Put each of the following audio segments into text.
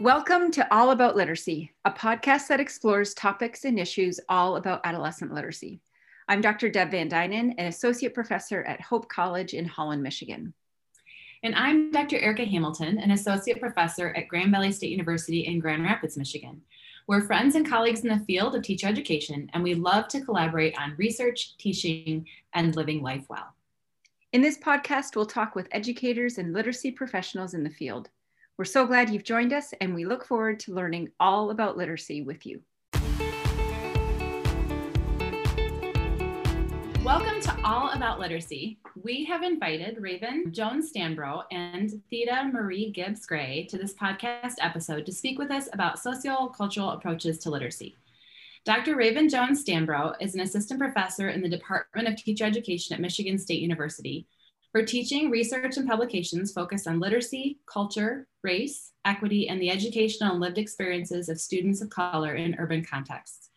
Welcome to All About Literacy, a podcast that explores topics and issues all about adolescent literacy. I'm Dr. Deb Van Duinen, an associate professor at Hope College in Holland, Michigan. And I'm Dr. Erica Hamilton, an associate professor at Grand Valley State University in Grand Rapids, Michigan. We're friends and colleagues in the field of teacher education, and we love to collaborate on research, teaching, and living life well. In this podcast, we'll talk with educators and literacy professionals in the field. We're so glad you've joined us, and we look forward to learning all about literacy with you. Welcome to All About Literacy. We have invited Raven Jones Stanbrough and Theda Marie Gibbs Grey to this podcast episode to speak with us about socio-cultural approaches to literacy. Dr. Raven Jones Stanbrough is an assistant professor in the Department of Teacher Education at Michigan State University her teaching, research, and publications focus on literacy, culture, race, equity, and the educational and lived experiences of students of color in urban contexts.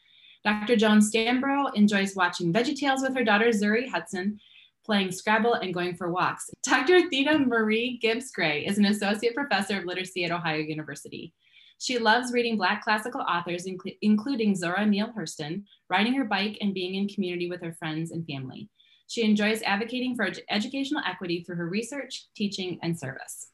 Dr. Joan Stanbrough enjoys watching VeggieTales with her daughter Zuri Hudson, playing Scrabble, and going for walks. Dr. Theda Marie Gibbs Grey is an associate professor of literacy at Ohio University. She loves reading Black classical authors, including Zora Neale Hurston, riding her bike, and being in community with her friends and family. She enjoys advocating for ed educational equity through her research, teaching, and service.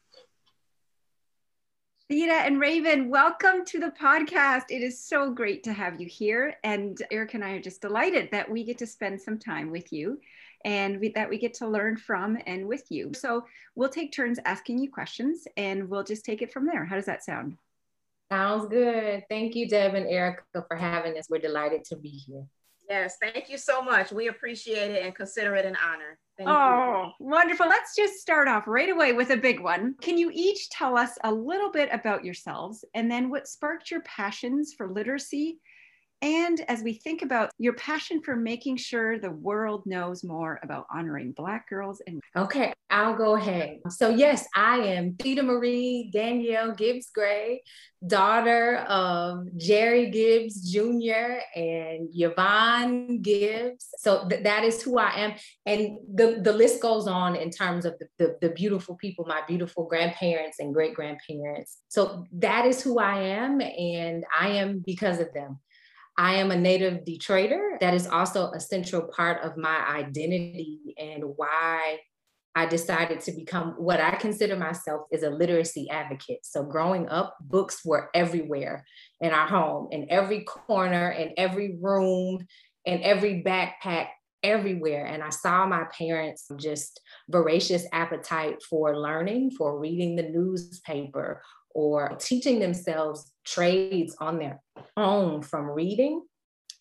Theda and Raven, welcome to the podcast. It is so great to have you here. And Eric and I are just delighted that we get to spend some time with you and we, that we get to learn from and with you. So we'll take turns asking you questions and we'll just take it from there. How does that sound? Sounds good. Thank you, Deb and Erica, for having us. We're delighted to be here. Yes, thank you so much. We appreciate it and consider it an honor. Thank oh, you. wonderful. Let's just start off right away with a big one. Can you each tell us a little bit about yourselves and then what sparked your passions for literacy and as we think about your passion for making sure the world knows more about honoring Black girls and. Okay, I'll go ahead. So, yes, I am Theda Marie Danielle Gibbs Grey, daughter of Jerry Gibbs Jr. and Yvonne Gibbs. So, th- that is who I am. And the, the list goes on in terms of the, the, the beautiful people, my beautiful grandparents and great grandparents. So, that is who I am. And I am because of them. I am a native Detroiter. That is also a central part of my identity and why I decided to become what I consider myself is a literacy advocate. So growing up, books were everywhere in our home, in every corner, in every room, in every backpack, everywhere. And I saw my parents just voracious appetite for learning, for reading the newspaper, or teaching themselves trades on their own from reading.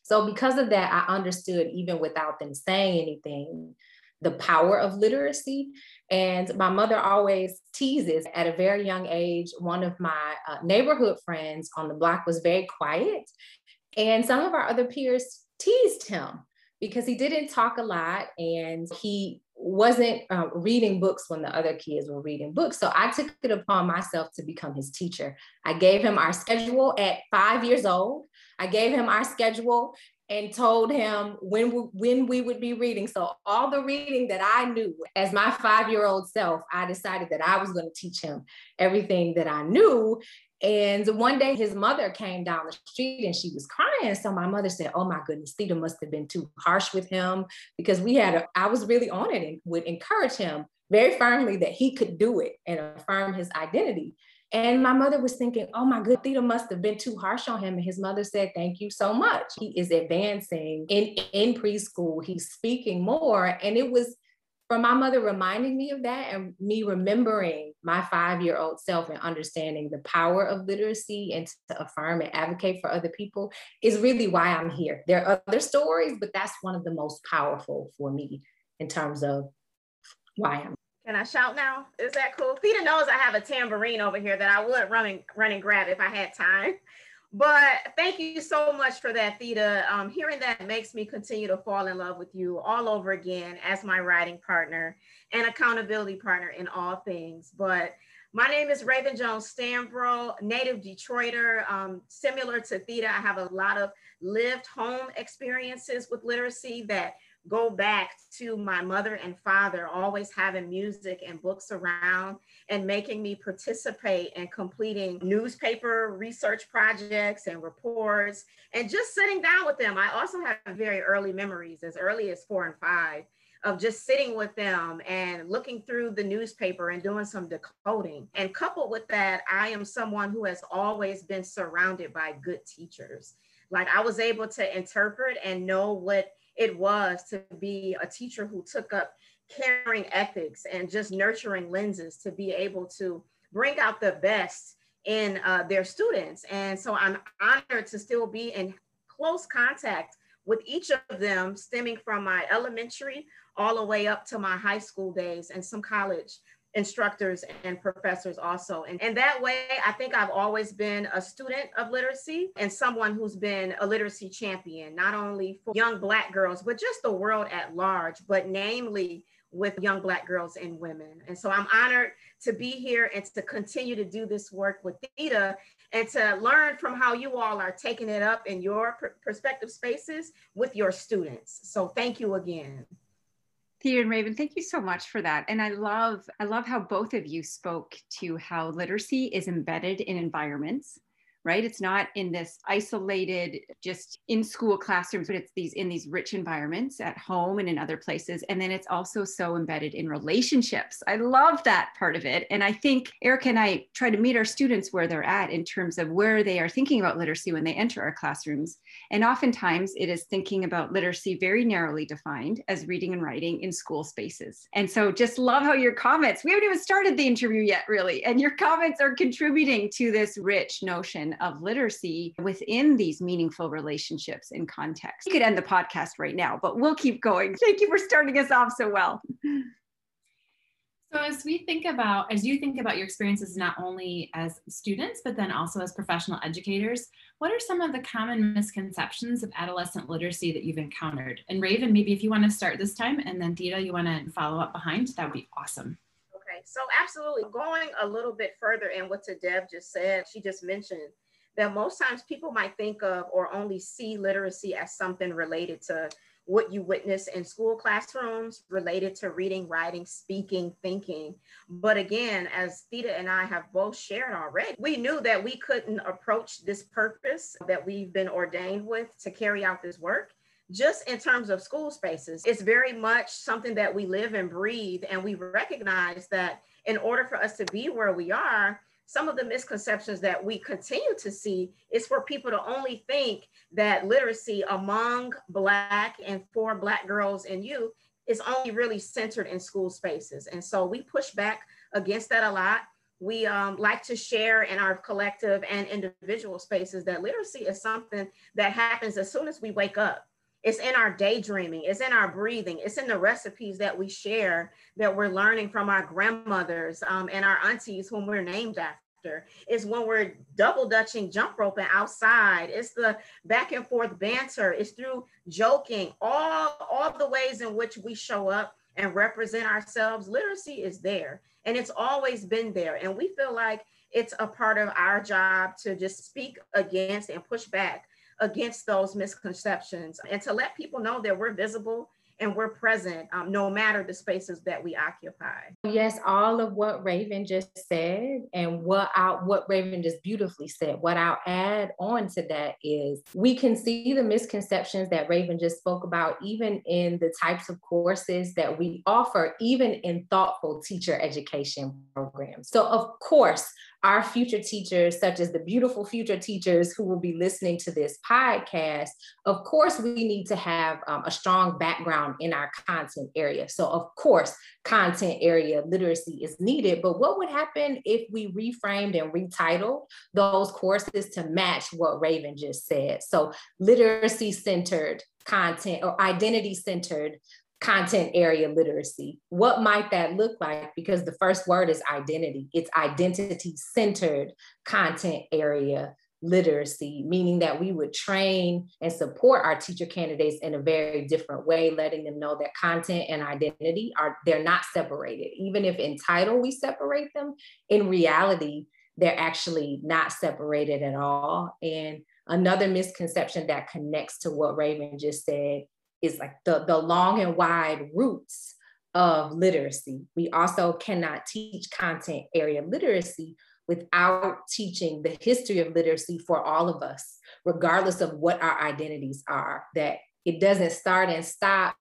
So, because of that, I understood even without them saying anything, the power of literacy. And my mother always teases at a very young age. One of my uh, neighborhood friends on the block was very quiet, and some of our other peers teased him because he didn't talk a lot and he wasn't uh, reading books when the other kids were reading books. So I took it upon myself to become his teacher. I gave him our schedule at five years old. I gave him our schedule and told him when we, when we would be reading. So all the reading that I knew as my five-year-old self, I decided that I was going to teach him everything that I knew. And one day his mother came down the street and she was crying. So my mother said, Oh my goodness, Theda must have been too harsh with him because we had, a, I was really on it and would encourage him very firmly that he could do it and affirm his identity. And my mother was thinking, oh my good, Theda must have been too harsh on him. And his mother said, thank you so much. He is advancing in, in preschool. He's speaking more. And it was from my mother reminding me of that and me remembering my five year old self and understanding the power of literacy and to affirm and advocate for other people is really why I'm here. There are other stories, but that's one of the most powerful for me in terms of why I'm. Can I shout now? Is that cool? Peter knows I have a tambourine over here that I would run and, run and grab if I had time. But thank you so much for that, Theda. Um, hearing that makes me continue to fall in love with you all over again as my writing partner and accountability partner in all things. But my name is Raven Jones Stanbrough, native Detroiter. Um, similar to Theda, I have a lot of lived home experiences with literacy that go back to my mother and father always having music and books around and making me participate and completing newspaper research projects and reports and just sitting down with them. I also have very early memories, as early as four and five, of just sitting with them and looking through the newspaper and doing some decoding. And coupled with that, I am someone who has always been surrounded by good teachers. Like I was able to interpret and know what it was to be a teacher who took up caring ethics and just nurturing lenses to be able to bring out the best in uh, their students. And so I'm honored to still be in close contact with each of them, stemming from my elementary all the way up to my high school days and some college instructors and professors also. And, and that way, I think I've always been a student of literacy and someone who's been a literacy champion, not only for young Black girls, but just the world at large, but namely with young Black girls and women. And so I'm honored to be here and to continue to do this work with Theda and to learn from how you all are taking it up in your perspective spaces with your students. So thank you again. Thea and Raven, thank you so much for that. And I love, I love how both of you spoke to how literacy is embedded in environments right? It's not in this isolated, just in school classrooms, but it's these in these rich environments at home and in other places. And then it's also so embedded in relationships. I love that part of it. And I think Erica and I try to meet our students where they're at in terms of where they are thinking about literacy when they enter our classrooms. And oftentimes it is thinking about literacy very narrowly defined as reading and writing in school spaces. And so just love how your comments, we haven't even started the interview yet, really. And your comments are contributing to this rich notion of literacy within these meaningful relationships and context. You could end the podcast right now, but we'll keep going. Thank you for starting us off so well. So, as we think about, as you think about your experiences not only as students, but then also as professional educators, what are some of the common misconceptions of adolescent literacy that you've encountered? And Raven, maybe if you want to start this time, and then Theda, you want to follow up behind, that would be awesome. Okay, so absolutely going a little bit further in what Deb just said, she just mentioned that most times people might think of or only see literacy as something related to what you witness in school classrooms related to reading, writing, speaking, thinking. But again, as Theda and I have both shared already, we knew that we couldn't approach this purpose that we've been ordained with to carry out this work just in terms of school spaces. It's very much something that we live and breathe. And we recognize that in order for us to be where we are, some of the misconceptions that we continue to see is for people to only think that literacy among Black and for Black girls and youth is only really centered in school spaces. And so we push back against that a lot. We um, like to share in our collective and individual spaces that literacy is something that happens as soon as we wake up. It's in our daydreaming, it's in our breathing, it's in the recipes that we share that we're learning from our grandmothers um, and our aunties whom we're named after. It's when we're double dutching, jump roping outside. It's the back and forth banter. It's through joking, all, all the ways in which we show up and represent ourselves. Literacy is there and it's always been there. And we feel like it's a part of our job to just speak against and push back against those misconceptions and to let people know that we're visible and we're present um, no matter the spaces that we occupy. Yes, all of what Raven just said and what what Raven just beautifully said. What I'll add on to that is we can see the misconceptions that Raven just spoke about even in the types of courses that we offer, even in thoughtful teacher education programs. So of course, our future teachers, such as the beautiful future teachers who will be listening to this podcast, of course, we need to have um, a strong background in our content area. So, of course, content area literacy is needed. But what would happen if we reframed and retitled those courses to match what Raven just said? So, literacy centered content or identity centered content area literacy. What might that look like? Because the first word is identity. It's identity centered content area literacy, meaning that we would train and support our teacher candidates in a very different way, letting them know that content and identity are they're not separated. Even if in title we separate them, in reality, they're actually not separated at all. And another misconception that connects to what Raven just said is like the, the long and wide roots of literacy. We also cannot teach content area literacy without teaching the history of literacy for all of us, regardless of what our identities are, that it doesn't start and stop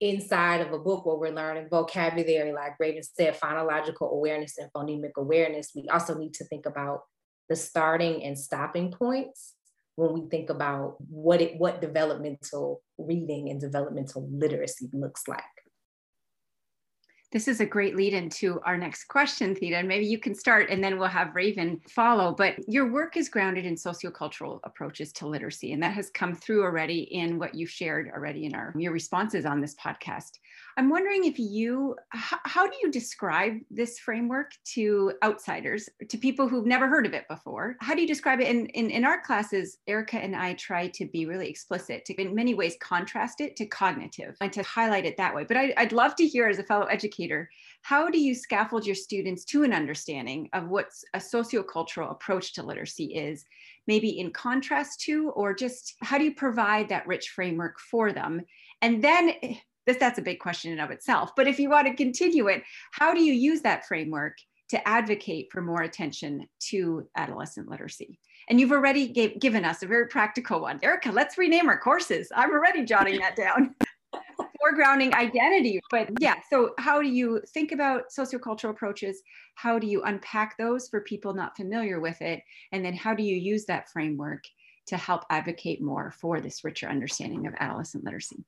inside of a book where we're learning vocabulary, like Raven said, phonological awareness and phonemic awareness. We also need to think about the starting and stopping points when we think about what it what developmental reading and developmental literacy looks like. This is a great lead into our next question, Theda. And maybe you can start and then we'll have Raven follow. But your work is grounded in sociocultural approaches to literacy. And that has come through already in what you've shared already in our your responses on this podcast. I'm wondering if you, how, how do you describe this framework to outsiders, to people who've never heard of it before? How do you describe it? In, in, in our classes, Erica and I try to be really explicit, to in many ways contrast it to cognitive and to highlight it that way. But I, I'd love to hear as a fellow educator, how do you scaffold your students to an understanding of what a sociocultural approach to literacy is? maybe in contrast to, or just how do you provide that rich framework for them? And then eh, this that's a big question in of itself but if you want to continue it how do you use that framework to advocate for more attention to adolescent literacy and you've already gave, given us a very practical one erica let's rename our courses i'm already jotting that down foregrounding identity but yeah so how do you think about sociocultural approaches? How do you unpack those for people not familiar with it? And then how do you use that framework to help advocate more for this richer understanding of adolescent literacy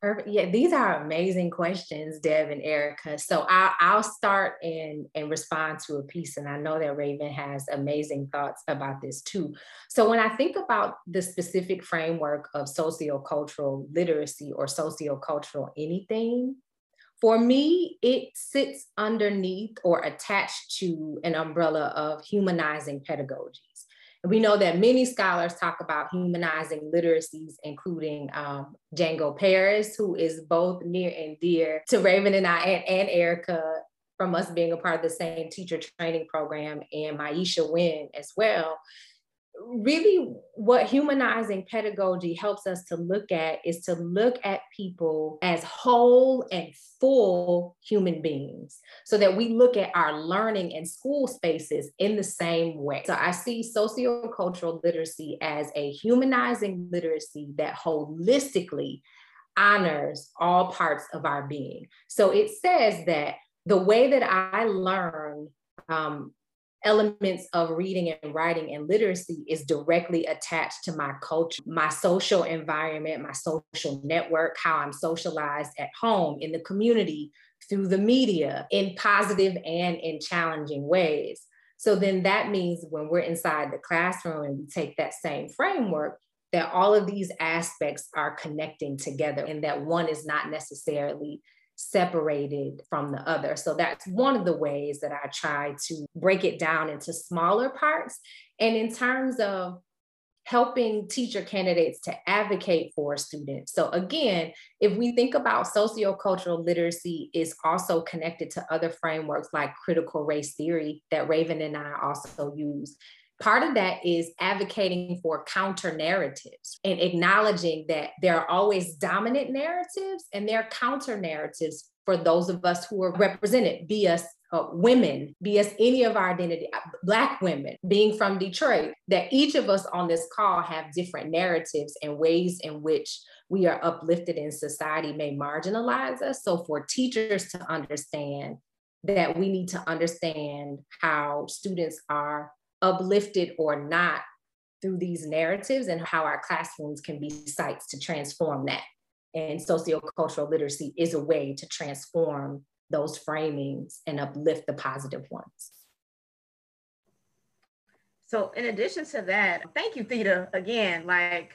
Perfect. Yeah, these are amazing questions, Deb and Erica. So I'll, I'll start and, and respond to a piece, and I know that Raven has amazing thoughts about this too. So when I think about the specific framework of sociocultural literacy or sociocultural anything, for me, it sits underneath or attached to an umbrella of humanizing pedagogy. We know that many scholars talk about humanizing literacies, including um, Django Paris, who is both near and dear to Raven and I and, and Erica from us being a part of the same teacher training program, and Maisha Winn as well really what humanizing pedagogy helps us to look at is to look at people as whole and full human beings so that we look at our learning and school spaces in the same way. So I see sociocultural literacy as a humanizing literacy that holistically honors all parts of our being. So it says that the way that I learn um, elements of reading and writing and literacy is directly attached to my culture, my social environment, my social network, how I'm socialized at home, in the community, through the media, in positive and in challenging ways. So then that means when we're inside the classroom and we take that same framework, that all of these aspects are connecting together and that one is not necessarily separated from the other. So that's one of the ways that I try to break it down into smaller parts. And in terms of helping teacher candidates to advocate for students. So again, if we think about sociocultural literacy is also connected to other frameworks like critical race theory that Raven and I also use. Part of that is advocating for counter narratives and acknowledging that there are always dominant narratives and there are counter narratives for those of us who are represented, be us uh, women, be us any of our identity, uh, Black women, being from Detroit, that each of us on this call have different narratives and ways in which we are uplifted in society may marginalize us. So for teachers to understand that we need to understand how students are uplifted or not through these narratives and how our classrooms can be sites to transform that. And sociocultural literacy is a way to transform those framings and uplift the positive ones. So in addition to that, thank you, Theda, again, like,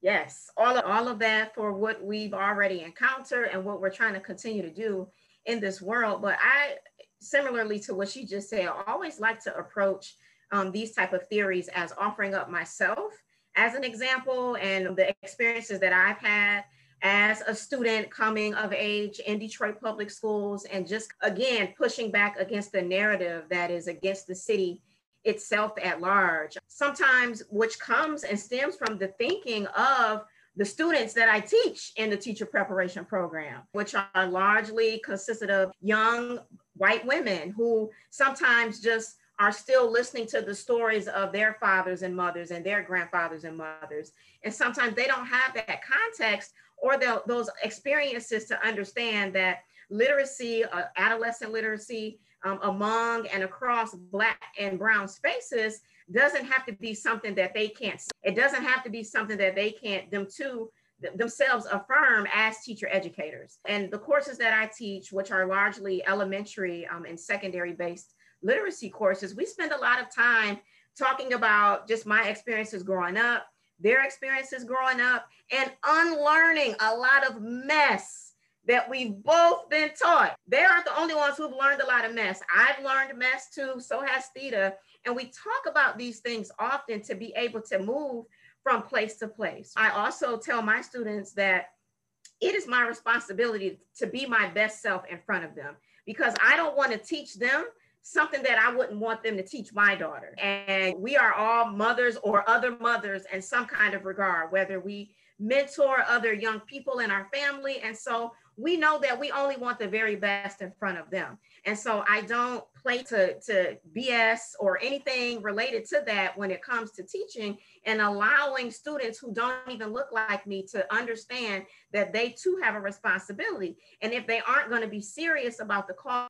yes, all of, all of that for what we've already encountered and what we're trying to continue to do in this world. But I, similarly to what she just said, I always like to approach um, these type of theories as offering up myself as an example and the experiences that I've had as a student coming of age in Detroit public schools and just again pushing back against the narrative that is against the city itself at large. Sometimes which comes and stems from the thinking of the students that I teach in the teacher preparation program, which are largely consisted of young white women who sometimes just are still listening to the stories of their fathers and mothers and their grandfathers and mothers. And sometimes they don't have that context or the, those experiences to understand that literacy, uh, adolescent literacy um, among and across Black and Brown spaces doesn't have to be something that they can't see. It doesn't have to be something that they can't, them too, themselves affirm as teacher educators. And the courses that I teach, which are largely elementary um, and secondary based literacy courses, we spend a lot of time talking about just my experiences growing up, their experiences growing up, and unlearning a lot of mess that we've both been taught. They aren't the only ones who've learned a lot of mess. I've learned mess too, so has Theda. And we talk about these things often to be able to move from place to place. I also tell my students that it is my responsibility to be my best self in front of them because I don't want to teach them something that I wouldn't want them to teach my daughter. And we are all mothers or other mothers in some kind of regard, whether we mentor other young people in our family. And so we know that we only want the very best in front of them. And so I don't play to, to BS or anything related to that when it comes to teaching and allowing students who don't even look like me to understand that they too have a responsibility. And if they aren't going to be serious about the cause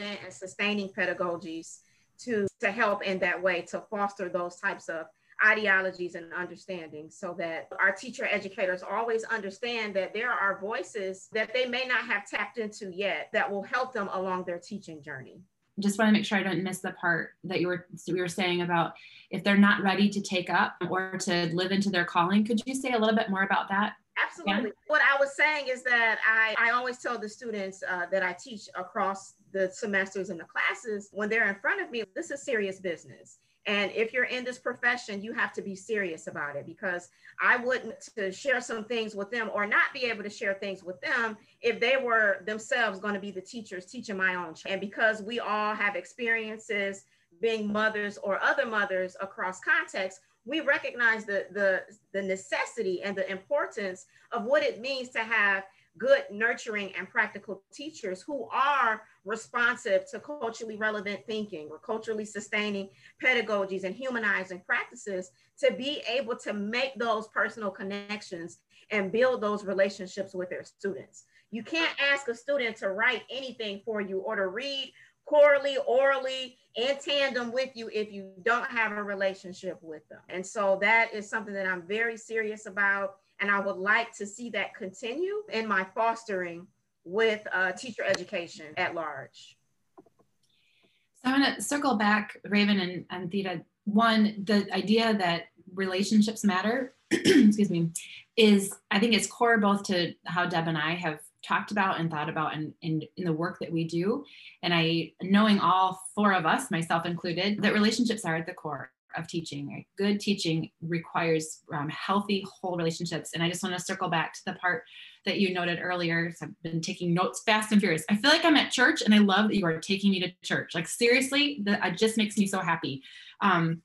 and sustaining pedagogies to, to help in that way to foster those types of ideologies and understanding so that our teacher educators always understand that there are voices that they may not have tapped into yet that will help them along their teaching journey just want to make sure I don't miss the part that you were you were saying about if they're not ready to take up or to live into their calling. Could you say a little bit more about that? Absolutely. Yeah. What I was saying is that I, I always tell the students uh, that I teach across the semesters and the classes when they're in front of me, this is serious business. And if you're in this profession, you have to be serious about it because I wouldn't to share some things with them or not be able to share things with them if they were themselves going to be the teachers teaching my own. And because we all have experiences being mothers or other mothers across contexts, we recognize the, the, the necessity and the importance of what it means to have good, nurturing, and practical teachers who are responsive to culturally relevant thinking or culturally sustaining pedagogies and humanizing practices to be able to make those personal connections and build those relationships with their students. You can't ask a student to write anything for you or to read quarterly, orally, in tandem with you if you don't have a relationship with them. And so that is something that I'm very serious about. And I would like to see that continue in my fostering with uh, teacher education at large. So I'm going to circle back, Raven and, and Theda. One, the idea that relationships matter, excuse me, is I think it's core both to how Deb and I have talked about and thought about in, in, in the work that we do. And I, knowing all four of us, myself included, that relationships are at the core of teaching. Good teaching requires um, healthy, whole relationships. And I just want to circle back to the part that you noted earlier. So I've been taking notes fast and furious. I feel like I'm at church and I love that you are taking me to church. Like seriously, that just makes me so happy. Um,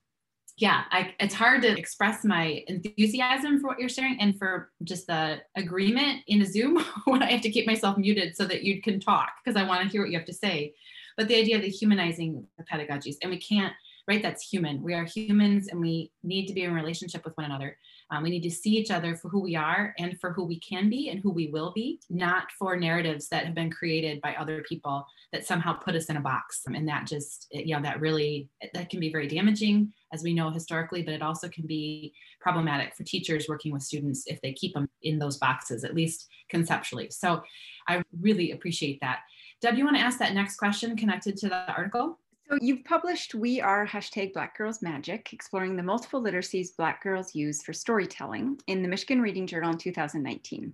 yeah, I, it's hard to express my enthusiasm for what you're sharing and for just the agreement in a Zoom when I have to keep myself muted so that you can talk because I want to hear what you have to say. But the idea of the humanizing the pedagogies, and we can't right? That's human. We are humans and we need to be in relationship with one another. Um, we need to see each other for who we are and for who we can be and who we will be, not for narratives that have been created by other people that somehow put us in a box. And that just, you know, that really, that can be very damaging, as we know historically, but it also can be problematic for teachers working with students if they keep them in those boxes, at least conceptually. So I really appreciate that. Deb, you want to ask that next question connected to the article? So you've published We Are hashtag Black Girls Magic, exploring the multiple literacies Black girls use for storytelling in the Michigan Reading Journal in 2019.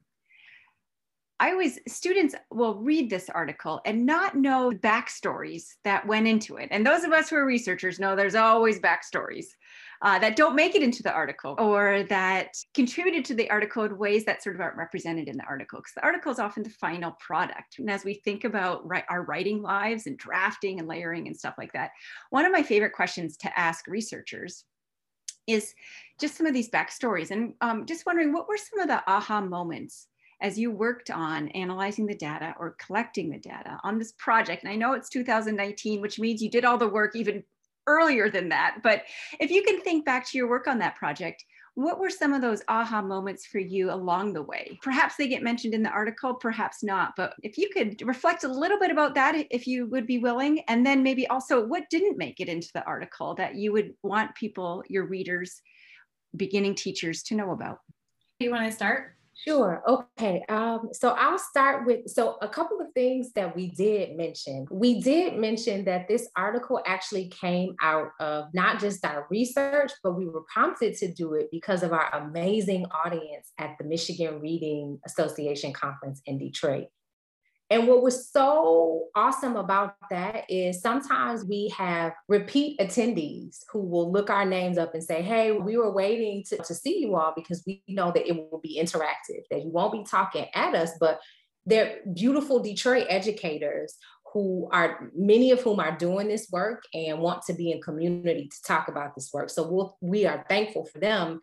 I always, students will read this article and not know backstories that went into it. And those of us who are researchers know there's always backstories uh, that don't make it into the article or that contributed to the article in ways that sort of aren't represented in the article because the article is often the final product. And as we think about ri- our writing lives and drafting and layering and stuff like that, one of my favorite questions to ask researchers is just some of these backstories. And um, just wondering, what were some of the aha moments as you worked on analyzing the data or collecting the data on this project? And I know it's 2019, which means you did all the work even earlier than that. But if you can think back to your work on that project, what were some of those aha moments for you along the way? Perhaps they get mentioned in the article, perhaps not. But if you could reflect a little bit about that, if you would be willing, and then maybe also what didn't make it into the article that you would want people, your readers, beginning teachers to know about? Do you want to start? Sure. Okay. Um, so I'll start with so a couple of things that we did mention. We did mention that this article actually came out of not just our research, but we were prompted to do it because of our amazing audience at the Michigan Reading Association conference in Detroit. And what was so awesome about that is sometimes we have repeat attendees who will look our names up and say, Hey, we were waiting to, to see you all because we know that it will be interactive, that you won't be talking at us, but they're beautiful Detroit educators who are many of whom are doing this work and want to be in community to talk about this work. So we'll, we are thankful for them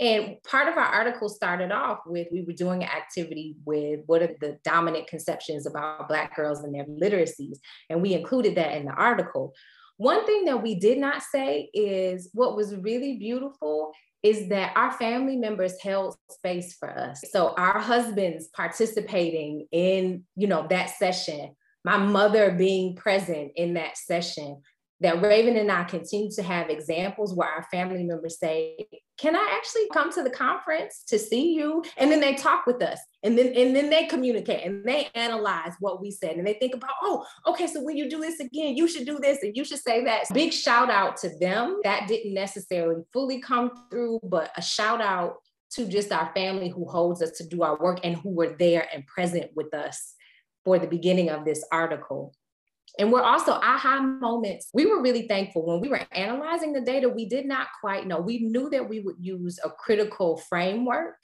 and part of our article started off with we were doing an activity with what are the dominant conceptions about Black girls and their literacies. And we included that in the article. One thing that we did not say is what was really beautiful is that our family members held space for us. So our husbands participating in, you know, that session, my mother being present in that session, that Raven and I continue to have examples where our family members say, can I actually come to the conference to see you? And then they talk with us and then and then they communicate and they analyze what we said and they think about, oh, okay, so when you do this again, you should do this and you should say that. Big shout out to them. That didn't necessarily fully come through, but a shout out to just our family who holds us to do our work and who were there and present with us for the beginning of this article. And we're also aha moments. We were really thankful when we were analyzing the data. We did not quite know. We knew that we would use a critical framework,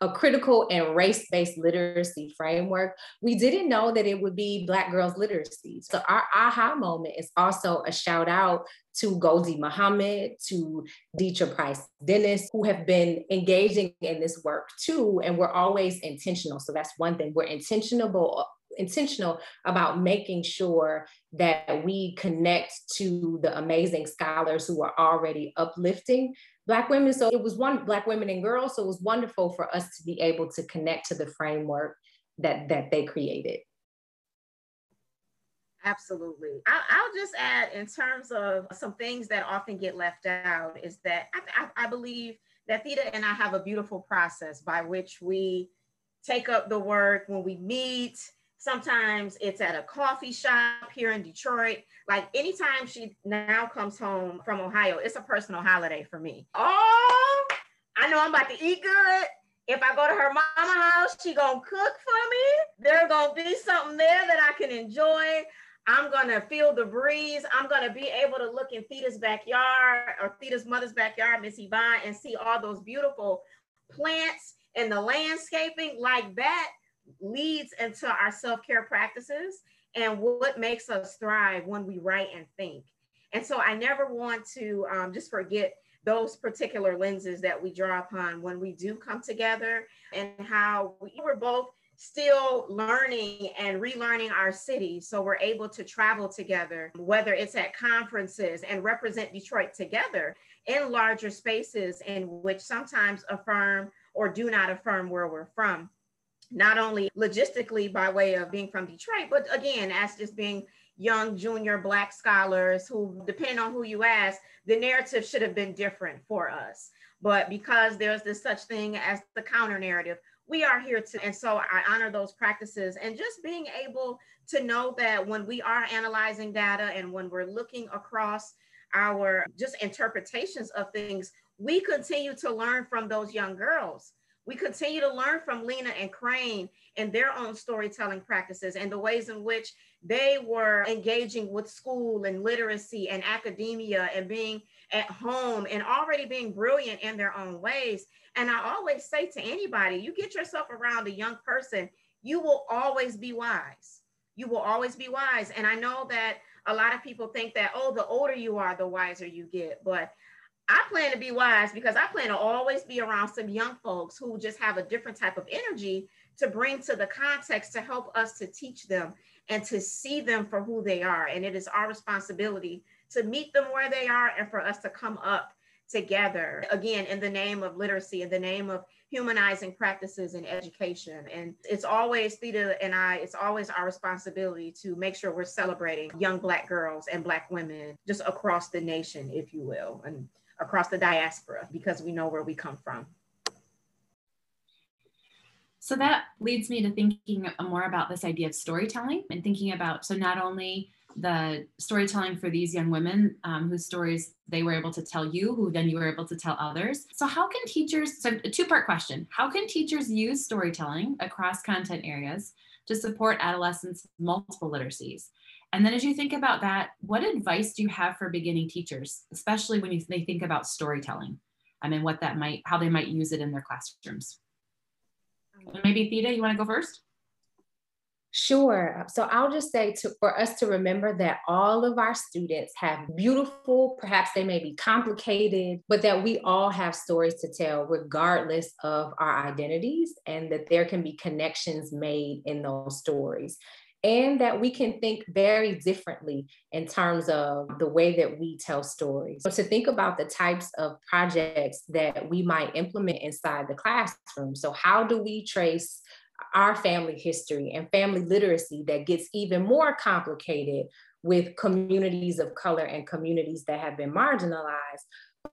a critical and race based literacy framework. We didn't know that it would be Black girls' literacy. So, our aha moment is also a shout out to Gholdy Muhammad, to Detra Price Dennis, who have been engaging in this work too. And we're always intentional. So, that's one thing. We're intentional intentional about making sure that we connect to the amazing scholars who are already uplifting Black women. So it was one Black women and girls. So it was wonderful for us to be able to connect to the framework that, that they created. Absolutely. I'll, I'll, just add in terms of some things that often get left out is that I, I, I believe that Theda and I have a beautiful process by which we take up the work when we meet, Sometimes it's at a coffee shop here in Detroit. Like anytime she now comes home from Ohio, it's a personal holiday for me. Oh, I know I'm about to eat good. If I go to her mama house, she gonna cook for me. There gonna be something there that I can enjoy. I'm gonna feel the breeze. I'm gonna be able to look in Theda's backyard or Theda's mother's backyard, Miss Yvonne, and see all those beautiful plants and the landscaping like that leads into our self-care practices and what makes us thrive when we write and think. And so I never want to um, just forget those particular lenses that we draw upon when we do come together and how we were both still learning and relearning our city. So we're able to travel together, whether it's at conferences and represent Detroit together in larger spaces in which sometimes affirm or do not affirm where we're from not only logistically by way of being from Detroit, but again, as just being young junior Black scholars who, depending on who you ask, the narrative should have been different for us. But because there's this such thing as the counter narrative, we are here to, and so I honor those practices and just being able to know that when we are analyzing data and when we're looking across our just interpretations of things, we continue to learn from those young girls we continue to learn from Lena and Crane and their own storytelling practices and the ways in which they were engaging with school and literacy and academia and being at home and already being brilliant in their own ways. And I always say to anybody, you get yourself around a young person, you will always be wise. You will always be wise. And I know that a lot of people think that, oh, the older you are, the wiser you get. But I plan to be wise because I plan to always be around some young folks who just have a different type of energy to bring to the context to help us to teach them and to see them for who they are. And it is our responsibility to meet them where they are and for us to come up together. Again in the name of literacy in the name of humanizing practices in education. And it's always Theda and i it's always our responsibility to make sure we're celebrating young black girls and black women just across the nation if you will. And across the diaspora because we know where we come from so that leads me to thinking more about this idea of storytelling and thinking about so not only the storytelling for these young women um, whose stories they were able to tell you, who then you were able to tell others. So, how can teachers, so a two part question, how can teachers use storytelling across content areas to support adolescents' multiple literacies? And then, as you think about that, what advice do you have for beginning teachers, especially when you, they think about storytelling? I mean, what that might, how they might use it in their classrooms. Maybe Theda, you want to go first? Sure. So I'll just say to, for us to remember that all of our students have beautiful, perhaps they may be complicated, but that we all have stories to tell regardless of our identities and that there can be connections made in those stories. And that we can think very differently in terms of the way that we tell stories. So, to think about the types of projects that we might implement inside the classroom. So, how do we trace our family history and family literacy that gets even more complicated with communities of color and communities that have been marginalized.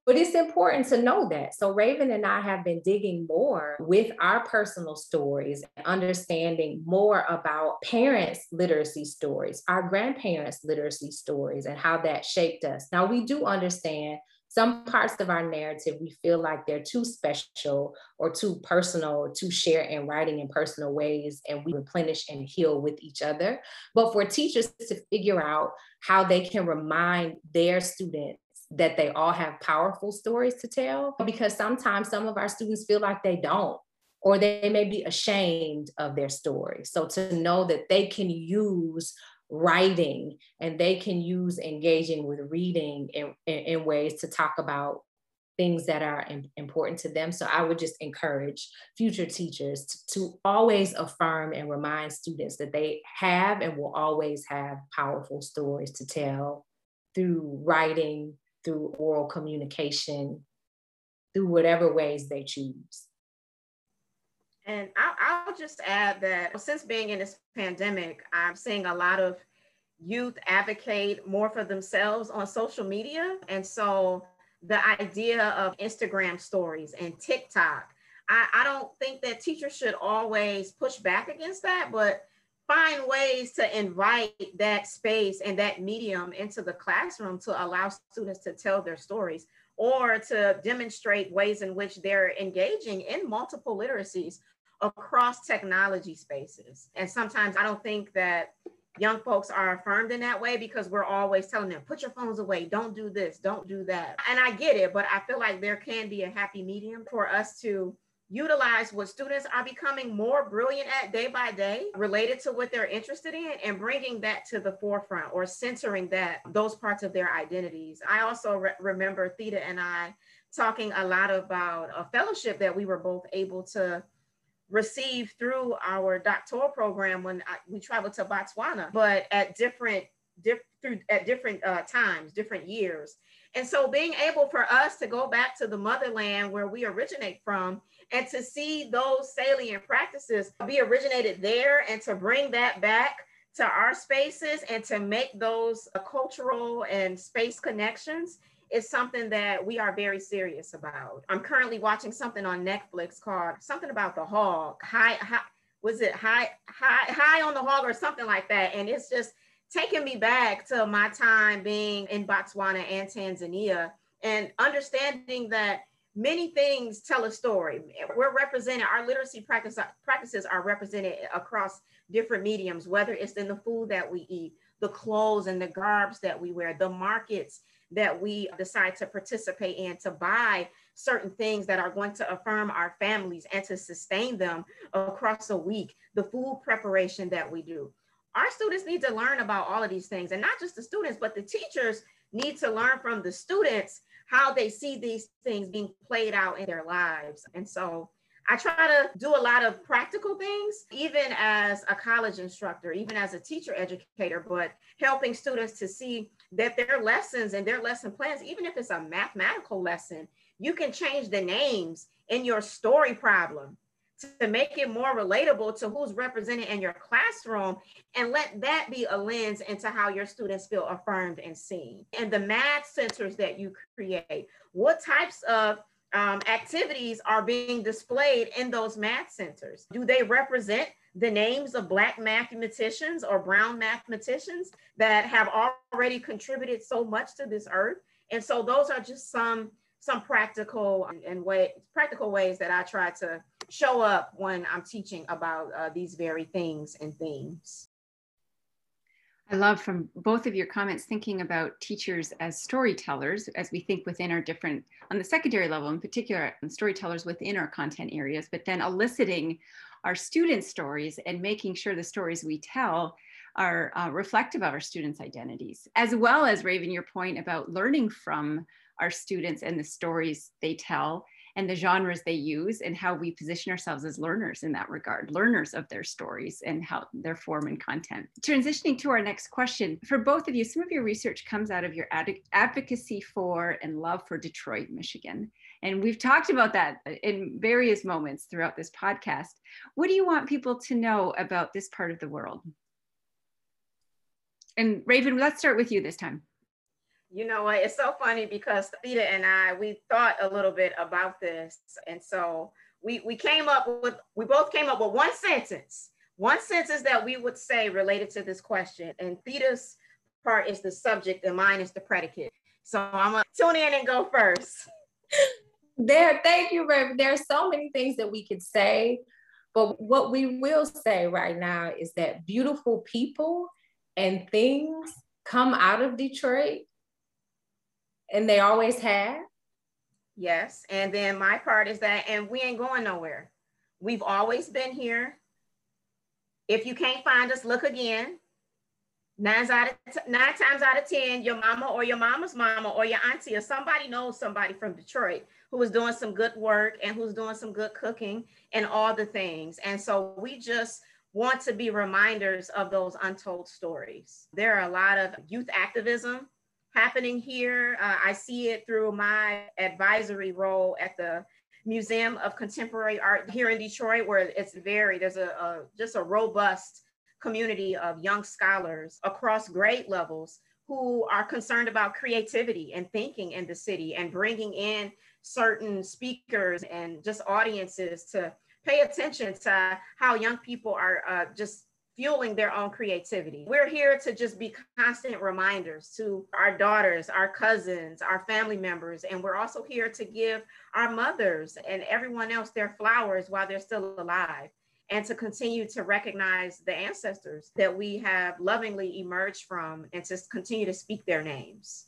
But it's important to know that. So, Raven and I have been digging more with our personal stories, understanding more about parents' literacy stories, our grandparents' literacy stories, and how that shaped us. Now, we do understand some parts of our narrative we feel like they're too special or too personal to share in writing in personal ways and we replenish and heal with each other but for teachers to figure out how they can remind their students that they all have powerful stories to tell because sometimes some of our students feel like they don't or they may be ashamed of their story so to know that they can use writing and they can use engaging with reading in, in, in ways to talk about things that are important to them. So I would just encourage future teachers to, to, always affirm and remind students that they have and will always have powerful stories to tell through writing, through oral communication, through whatever ways they choose. And I'll, just add that since being in this pandemic, I'm seeing a lot of youth advocate more for themselves on social media. And so the idea of Instagram stories and TikTok, I, I don't think that teachers should always push back against that, but find ways to invite that space and that medium into the classroom to allow students to tell their stories or to demonstrate ways in which they're engaging in multiple literacies across technology spaces. And sometimes I don't think that young folks are affirmed in that way because we're always telling them, put your phones away, don't do this, don't do that. And I get it, but I feel like there can be a happy medium for us to utilize what students are becoming more brilliant at day by day related to what they're interested in and bringing that to the forefront or centering that those parts of their identities. I also re- remember Theda and i talking a lot about a fellowship that we were both able to receive through our doctoral program when I, we traveled to Botswana, but at different diff, through at different uh, times, different years. And so being able for us to go back to the motherland where we originate from and to see those salient practices be originated there and to bring that back to our spaces and to make those uh, cultural and space connections is something that we are very serious about. I'm currently watching something on Netflix called something about the hog. High, high was it high, high, high on the hog or something like that. And it's just taking me back to my time being in Botswana and Tanzania and understanding that many things tell a story. We're represented, our literacy practice, practices are represented across different mediums, whether it's in the food that we eat, the clothes and the garbs that we wear, the markets that we decide to participate in to buy certain things that are going to affirm our families and to sustain them across a week, the food preparation that we do. Our students need to learn about all of these things, and not just the students, but the teachers need to learn from the students how they see these things being played out in their lives. And so I try to do a lot of practical things, even as a college instructor, even as a teacher educator, but helping students to see that their lessons and their lesson plans, even if it's a mathematical lesson, you can change the names in your story problem to make it more relatable to who's represented in your classroom and let that be a lens into how your students feel affirmed and seen. And the math centers that you create, what types of um, activities are being displayed in those math centers? Do they represent the names of Black mathematicians or Brown mathematicians that have already contributed so much to this earth? And so those are just some some practical and way practical ways that I try to show up when I'm teaching about uh, these very things and themes. I love from both of your comments thinking about teachers as storytellers as we think within our different, on the secondary level in particular, and storytellers within our content areas, but then eliciting our students' stories and making sure the stories we tell are uh, reflective of our students' identities, as well as Raven, your point about learning from our students and the stories they tell and the genres they use and how we position ourselves as learners in that regard, learners of their stories and how their form and content. Transitioning to our next question, for both of you, some of your research comes out of your ad- advocacy for and love for Detroit, Michigan. And we've talked about that in various moments throughout this podcast. What do you want people to know about this part of the world? And Raven, let's start with you this time. You know what? It's so funny because Theda and I, we thought a little bit about this. And so we, we came up with, we both came up with one sentence, one sentence that we would say related to this question. And Theda's part is the subject and mine is the predicate. So I'm gonna tune in and go first. There, thank you, Reverend. There are so many things that we could say, but what we will say right now is that beautiful people and things come out of Detroit and they always have. Yes. And then my part is that, and we ain't going nowhere. We've always been here. If you can't find us, look again. Nine, out of t- nine times out of 10, your mama or your mama's mama or your auntie or somebody knows somebody from Detroit who is doing some good work and who's doing some good cooking and all the things. And so we just want to be reminders of those untold stories. There are a lot of youth activism happening here. Uh, I see it through my advisory role at the Museum of Contemporary Art here in Detroit, where it's very, there's a, a just a robust community of young scholars across grade levels who are concerned about creativity and thinking in the city and bringing in certain speakers and just audiences to pay attention to how young people are uh, just fueling their own creativity. We're here to just be constant reminders to our daughters, our cousins, our family members, and we're also here to give our mothers and everyone else their flowers while they're still alive and to continue to recognize the ancestors that we have lovingly emerged from and to continue to speak their names.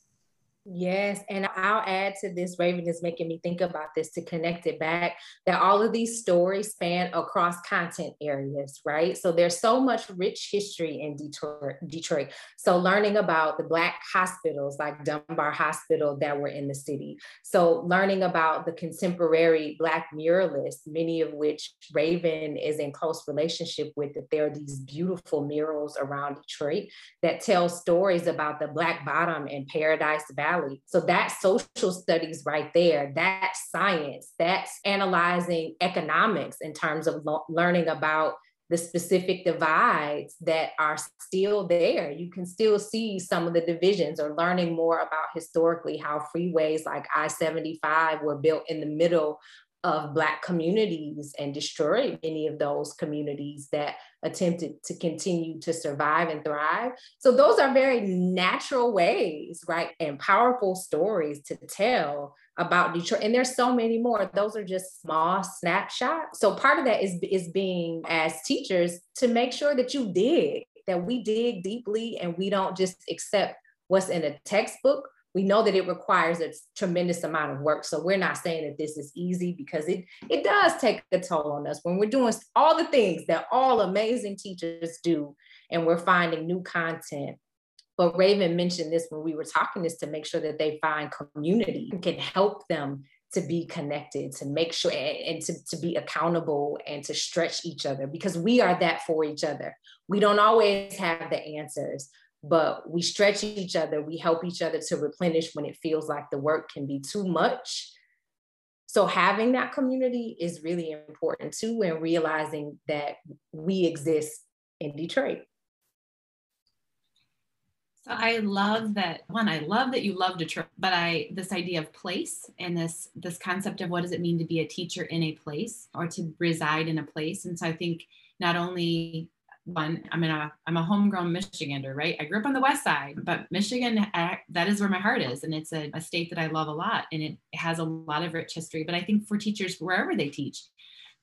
Yes, and I'll add to this. Raven is making me think about this to connect it back that all of these stories span across content areas, right? So there's so much rich history in Detroit. Detroit. So learning about the Black hospitals like Dunbar Hospital that were in the city. So learning about the contemporary Black muralists, many of which Raven is in close relationship with. That there are these beautiful murals around Detroit that tell stories about the Black Bottom and Paradise Valley Valley. So that's social studies right there. That's science. That's analyzing economics in terms of lo- learning about the specific divides that are still there. You can still see some of the divisions or learning more about historically how freeways like I 75 were built in the middle of Black communities and destroyed many of those communities that attempted to continue to survive and thrive. So, those are very natural ways, right? And powerful stories to tell about Detroit. And there's so many more. Those are just small snapshots. So, part of that is, is being as teachers to make sure that you dig, that we dig deeply and we don't just accept what's in a textbook we know that it requires a tremendous amount of work. So we're not saying that this is easy because it it does take a toll on us when we're doing all the things that all amazing teachers do and we're finding new content. But Raven mentioned this when we were talking this to make sure that they find community can help them to be connected, to make sure and to, to be accountable and to stretch each other because we are that for each other. We don't always have the answers, but we stretch each other. We help each other to replenish when it feels like the work can be too much. So having that community is really important too, and realizing that we exist in Detroit. So I love that one. I love that you love Detroit, but I this idea of place and this this concept of what does it mean to be a teacher in a place or to reside in a place. And so I think not only one, I'm in a I'm a homegrown Michigander, right? I grew up on the west side, but Michigan that is where my heart is, and it's a, a state that I love a lot, and it has a lot of rich history. But I think for teachers wherever they teach,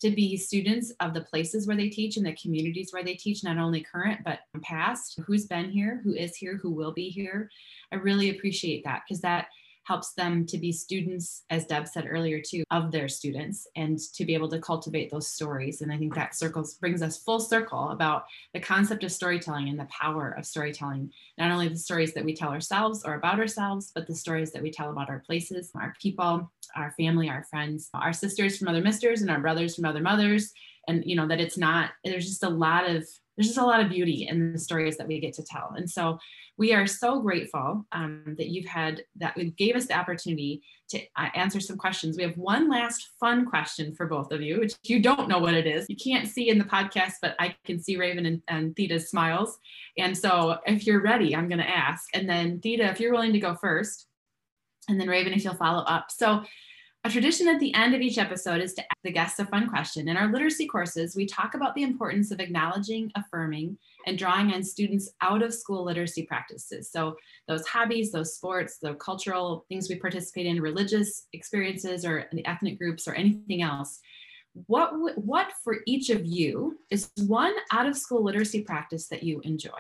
to be students of the places where they teach and the communities where they teach, not only current, but past, who's been here, who is here, who will be here. I really appreciate that because that helps them to be students, as Deb said earlier, too, of their students and to be able to cultivate those stories. And I think that circles brings us full circle about the concept of storytelling and the power of storytelling. Not only the stories that we tell ourselves or about ourselves, but the stories that we tell about our places, our people, our family, our friends, our sisters from other misters, and our brothers from other mothers. And you know, that it's not, there's just a lot of there's just a lot of beauty in the stories that we get to tell. And so we are so grateful um, that you've had that gave us the opportunity to uh, answer some questions. We have one last fun question for both of you, which you don't know what it is. You can't see in the podcast, but I can see Raven and, and Theda's smiles. And so if you're ready, I'm going to ask. And then Theda, if you're willing to go first, and then Raven, if you'll follow up. So a tradition at the end of each episode is to ask the guests a fun question. In our literacy courses, we talk about the importance of acknowledging, affirming, and drawing on students out of school literacy practices. So, those hobbies, those sports, the cultural things we participate in, religious experiences, or the ethnic groups, or anything else. What, what for each of you is one out of school literacy practice that you enjoy?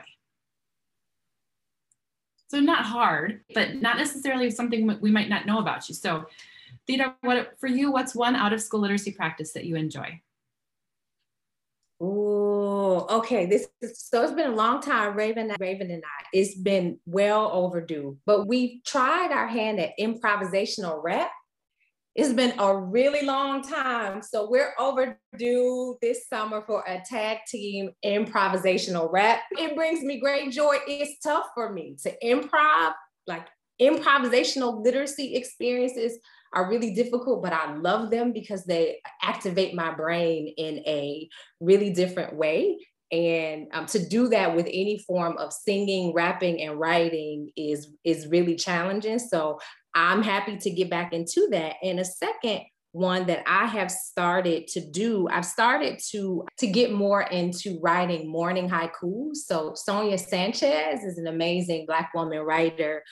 So, not hard, but not necessarily something we might not know about you. So, Theda, what for you? What's one out of school literacy practice that you enjoy? Oh, okay. This is, so it's been a long time, Raven, Raven and I. It's been well overdue, but we've tried our hand at improvisational rap. It's been a really long time, so we're overdue this summer for a tag team improvisational rap. It brings me great joy. It's tough for me to improv, like improvisational literacy experiences are really difficult, but I love them because they activate my brain in a really different way. And um, to do that with any form of singing, rapping, and writing is is really challenging. So I'm happy to get back into that. And a second one that I have started to do, I've started to to get more into writing morning haikus. So Sonia Sanchez is an amazing Black woman writer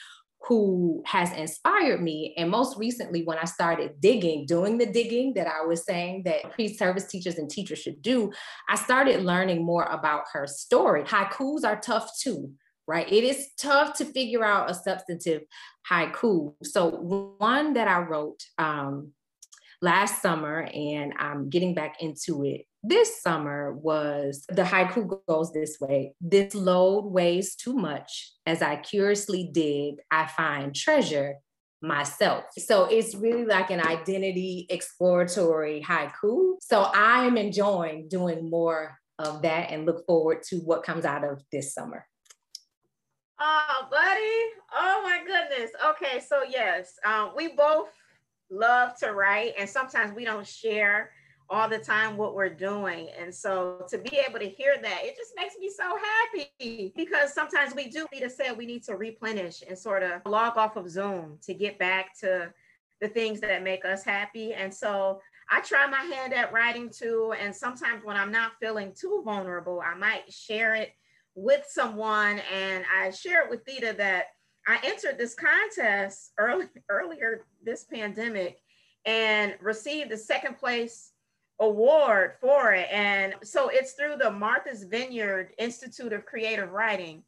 who has inspired me. And most recently, when I started digging, doing the digging that I was saying that pre service teachers and teachers should do, I started learning more about her story. Haikus are tough too, right? It is tough to figure out a substantive haiku. So, one that I wrote um, last summer, and I'm getting back into it this summer was the haiku goes this way this load weighs too much. As i curiously dig i find treasure myself. So it's really like an identity exploratory haiku. So i am enjoying doing more of that and look forward to what comes out of this summer. Oh buddy. Oh my goodness. Okay so yes um, we both love to write and sometimes we don't share all the time what we're doing. And so to be able to hear that, it just makes me so happy because sometimes we do need to say we need to replenish and sort of log off of Zoom to get back to the things that make us happy. And so I try my hand at writing too. And sometimes when I'm not feeling too vulnerable, I might share it with someone. And I share it with Theda that I entered this contest early, earlier this pandemic and received the second place award for it. And so it's through the Martha's Vineyard Institute of Creative Writing.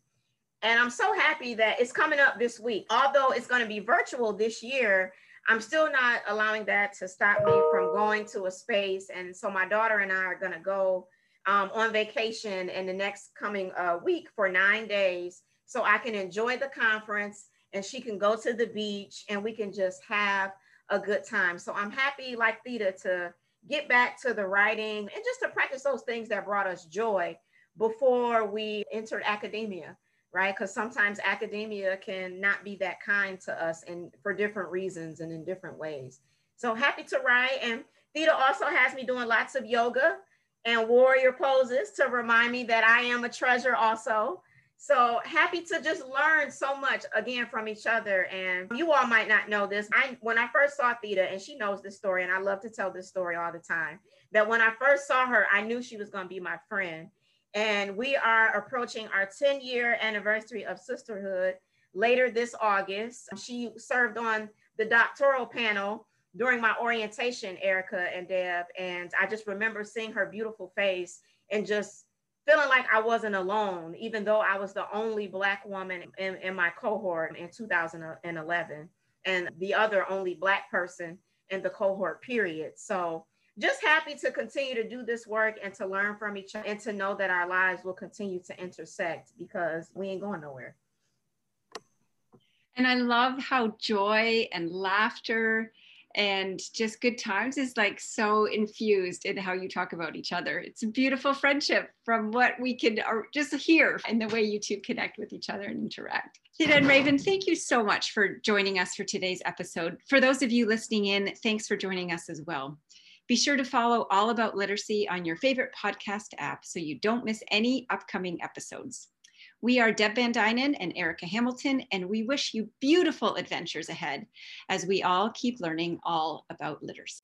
And I'm so happy that it's coming up this week. Although it's going to be virtual this year, I'm still not allowing that to stop me from going to a space. And so my daughter and I are going to go um, on vacation in the next coming uh, week for nine days so I can enjoy the conference and she can go to the beach and we can just have a good time. So I'm happy, like Theda, to get back to the writing and just to practice those things that brought us joy before we entered academia, right? Because sometimes academia can not be that kind to us and for different reasons and in different ways. So happy to write. And Theda also has me doing lots of yoga and warrior poses to remind me that I am a treasure also. So happy to just learn so much again from each other. And you all might not know this. I when I first saw Theda, and she knows this story, and I love to tell this story all the time. That when I first saw her, I knew she was going to be my friend. And we are approaching our 10 year anniversary of sisterhood later this August. She served on the doctoral panel during my orientation, Erica and Deb. And I just remember seeing her beautiful face and just feeling like I wasn't alone, even though I was the only Black woman in, in my cohort in 2011 and the other only Black person in the cohort period. So just happy to continue to do this work and to learn from each other and to know that our lives will continue to intersect because we ain't going nowhere. And I love how joy and laughter and just good times is like so infused in how you talk about each other. It's a beautiful friendship from what we can just hear in the way you two connect with each other and interact. Theda and Raven, thank you so much for joining us for today's episode. For those of you listening in, thanks for joining us as well. Be sure to follow All About Literacy on your favorite podcast app so you don't miss any upcoming episodes. We are Deb Van Duinen and Erica Hamilton, and we wish you beautiful adventures ahead as we all keep learning all about literacy.